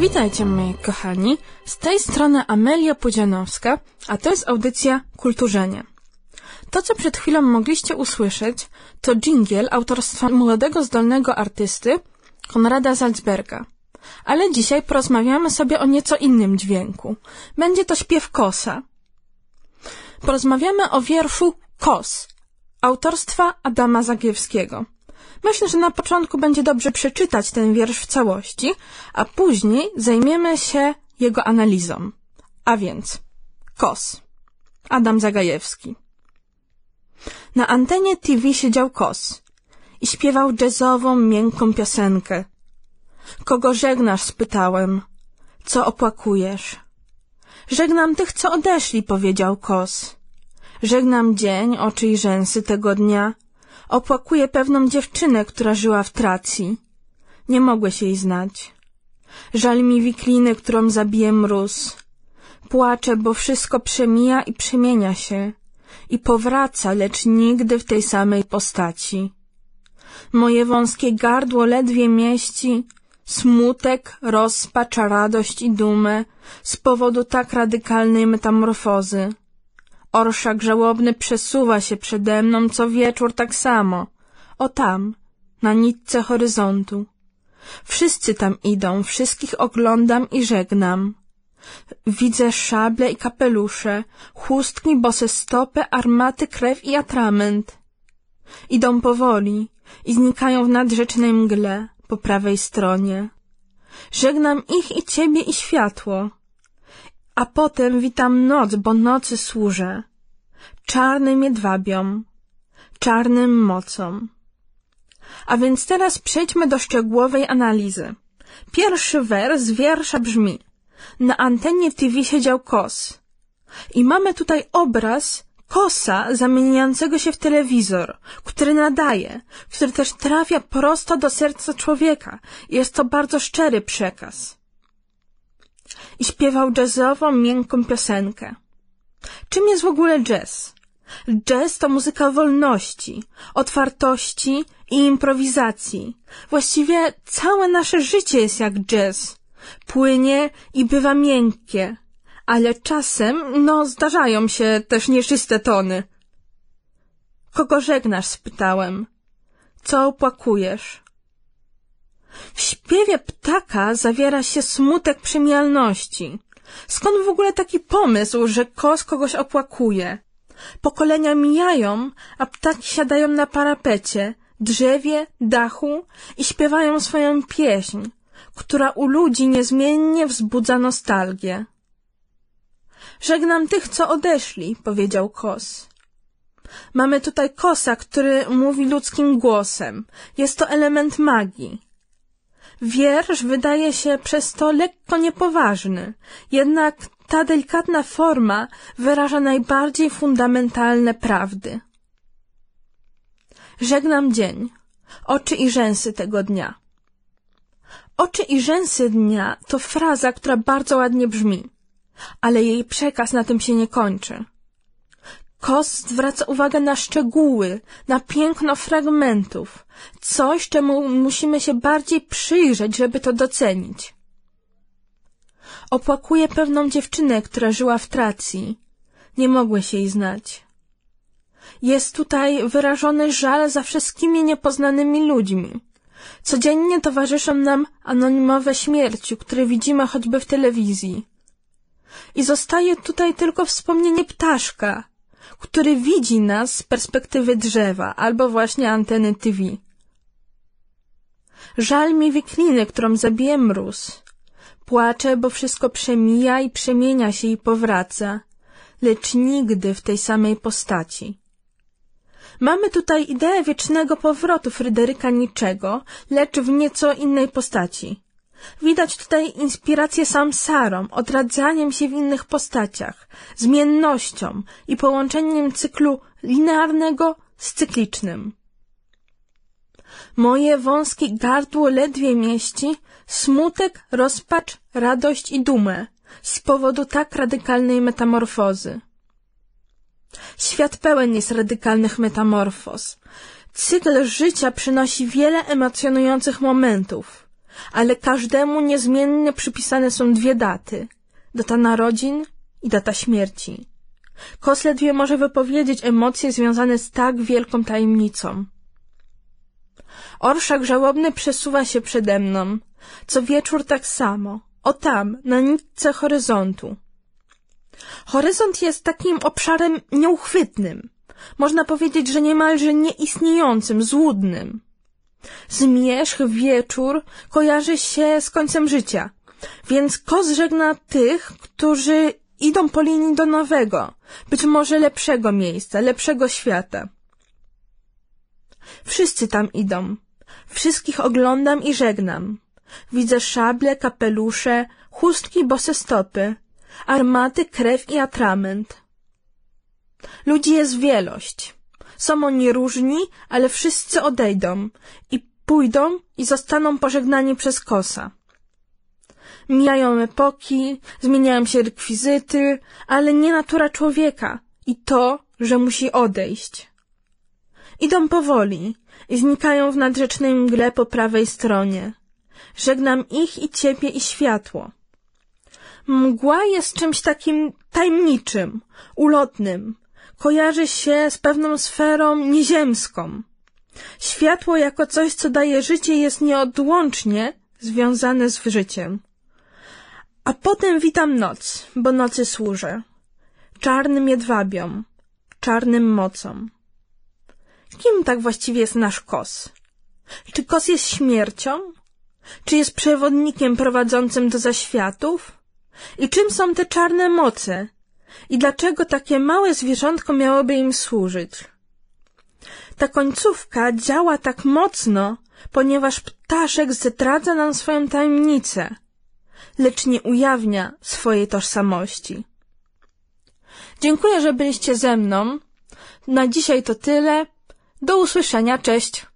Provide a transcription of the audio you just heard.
Witajcie moi kochani, z tej strony Amelia Pudzianowska, a to jest audycja Kulturzenie. To, co przed chwilą mogliście usłyszeć, to dżingiel autorstwa młodego, zdolnego artysty Konrada Salzberga. Ale dzisiaj porozmawiamy sobie o nieco innym dźwięku. Będzie to śpiew kosa. Porozmawiamy o wierszu Kos, autorstwa Adama Zagiewskiego. Myślę, że na początku będzie dobrze przeczytać ten wiersz w całości, a później zajmiemy się jego analizą. A więc Kos. Adam Zagajewski. Na antenie TV siedział Kos i śpiewał jazzową, miękką piosenkę. Kogo żegnasz? spytałem. Co opłakujesz? Żegnam tych, co odeszli, powiedział Kos. Żegnam dzień, oczy i rzęsy tego dnia. Opłakuję pewną dziewczynę, która żyła w Tracji. Nie mogłeś jej znać. Żal mi wikliny, którą zabije mróz. Płaczę, bo wszystko przemija i przemienia się. I powraca, lecz nigdy w tej samej postaci. Moje wąskie gardło ledwie mieści smutek, rozpacz, radość i dumę z powodu tak radykalnej metamorfozy. Orszak żałobny przesuwa się przede mną co wieczór tak samo. O tam, na nitce horyzontu. Wszyscy tam idą, wszystkich oglądam i żegnam. Widzę szable i kapelusze, chustki, bose stopy, armaty, krew i atrament. Idą powoli i znikają w nadrzecznej mgle po prawej stronie. Żegnam ich i ciebie i światło a potem witam noc, bo nocy służę. Czarnym jedwabiom, czarnym mocom. A więc teraz przejdźmy do szczegółowej analizy. Pierwszy wers wiersza brzmi Na antenie TV siedział kos. I mamy tutaj obraz kosa zamieniającego się w telewizor, który nadaje, który też trafia prosto do serca człowieka. Jest to bardzo szczery przekaz i śpiewał jazzową, miękką piosenkę. Czym jest w ogóle jazz? Jazz to muzyka wolności, otwartości i improwizacji. Właściwie całe nasze życie jest jak jazz. Płynie i bywa miękkie, ale czasem, no, zdarzają się też nieczyste tony. Kogo żegnasz? spytałem. Co opłakujesz? W śpiewie ptaka zawiera się smutek przemijalności. Skąd w ogóle taki pomysł, że kos kogoś opłakuje? Pokolenia mijają, a ptaki siadają na parapecie, drzewie, dachu i śpiewają swoją pieśń, która u ludzi niezmiennie wzbudza nostalgię. Żegnam tych, co odeszli, powiedział kos. Mamy tutaj kosa, który mówi ludzkim głosem. Jest to element magii. Wiersz wydaje się przez to lekko niepoważny, jednak ta delikatna forma wyraża najbardziej fundamentalne prawdy. Żegnam dzień, oczy i rzęsy tego dnia. Oczy i rzęsy dnia to fraza, która bardzo ładnie brzmi, ale jej przekaz na tym się nie kończy. Kos zwraca uwagę na szczegóły, na piękno fragmentów, coś, czemu musimy się bardziej przyjrzeć, żeby to docenić. Opłakuje pewną dziewczynę, która żyła w Tracji. Nie mogłeś jej znać. Jest tutaj wyrażony żal za wszystkimi niepoznanymi ludźmi. Codziennie towarzyszą nam anonimowe śmierci, które widzimy choćby w telewizji. I zostaje tutaj tylko wspomnienie ptaszka, który widzi nas z perspektywy drzewa albo właśnie anteny TV. Żal mi wikliny, którą zabije mróz. Płaczę, bo wszystko przemija i przemienia się i powraca, lecz nigdy w tej samej postaci. Mamy tutaj ideę wiecznego powrotu Fryderyka Niczego, lecz w nieco innej postaci. Widać tutaj inspirację samsarą, odradzaniem się w innych postaciach, zmiennością i połączeniem cyklu linearnego z cyklicznym. Moje wąskie gardło ledwie mieści smutek, rozpacz, radość i dumę z powodu tak radykalnej metamorfozy. Świat pełen jest radykalnych metamorfoz. Cykl życia przynosi wiele emocjonujących momentów ale każdemu niezmiennie przypisane są dwie daty. Data narodzin i data śmierci. Kos ledwie może wypowiedzieć emocje związane z tak wielką tajemnicą. Orszak żałobny przesuwa się przede mną. Co wieczór tak samo. O tam, na nitce horyzontu. Horyzont jest takim obszarem nieuchwytnym. Można powiedzieć, że niemalże nieistniejącym, złudnym. Zmierzch wieczór kojarzy się z końcem życia, więc kos żegna tych, którzy idą po linii do nowego, być może lepszego miejsca, lepszego świata. Wszyscy tam idą. Wszystkich oglądam i żegnam. Widzę szable, kapelusze, chustki, bose stopy, armaty, krew i atrament. Ludzi jest wielość. Są oni różni, ale wszyscy odejdą i pójdą i zostaną pożegnani przez kosa. Mijają epoki, zmieniają się rekwizyty, ale nie natura człowieka i to, że musi odejść. Idą powoli i znikają w nadrzecznej mgle po prawej stronie. Żegnam ich i ciebie i światło. Mgła jest czymś takim tajemniczym, ulotnym. Kojarzy się z pewną sferą nieziemską. Światło jako coś, co daje życie, jest nieodłącznie związane z życiem. A potem witam noc, bo nocy służę. Czarnym jedwabiom, czarnym mocom. Kim tak właściwie jest nasz kos? Czy kos jest śmiercią? Czy jest przewodnikiem prowadzącym do zaświatów? I czym są te czarne moce? I dlaczego takie małe zwierzątko miałoby im służyć? Ta końcówka działa tak mocno, ponieważ ptaszek zdradza nam swoją tajemnicę, lecz nie ujawnia swojej tożsamości. Dziękuję, że byliście ze mną. Na dzisiaj to tyle. Do usłyszenia, cześć!